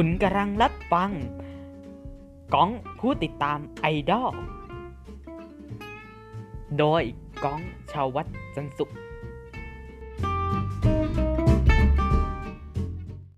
คุณกำลังรับฟังก้องผู้ติดตามไอดอล โดยก้องชาววัดจันทร์สุข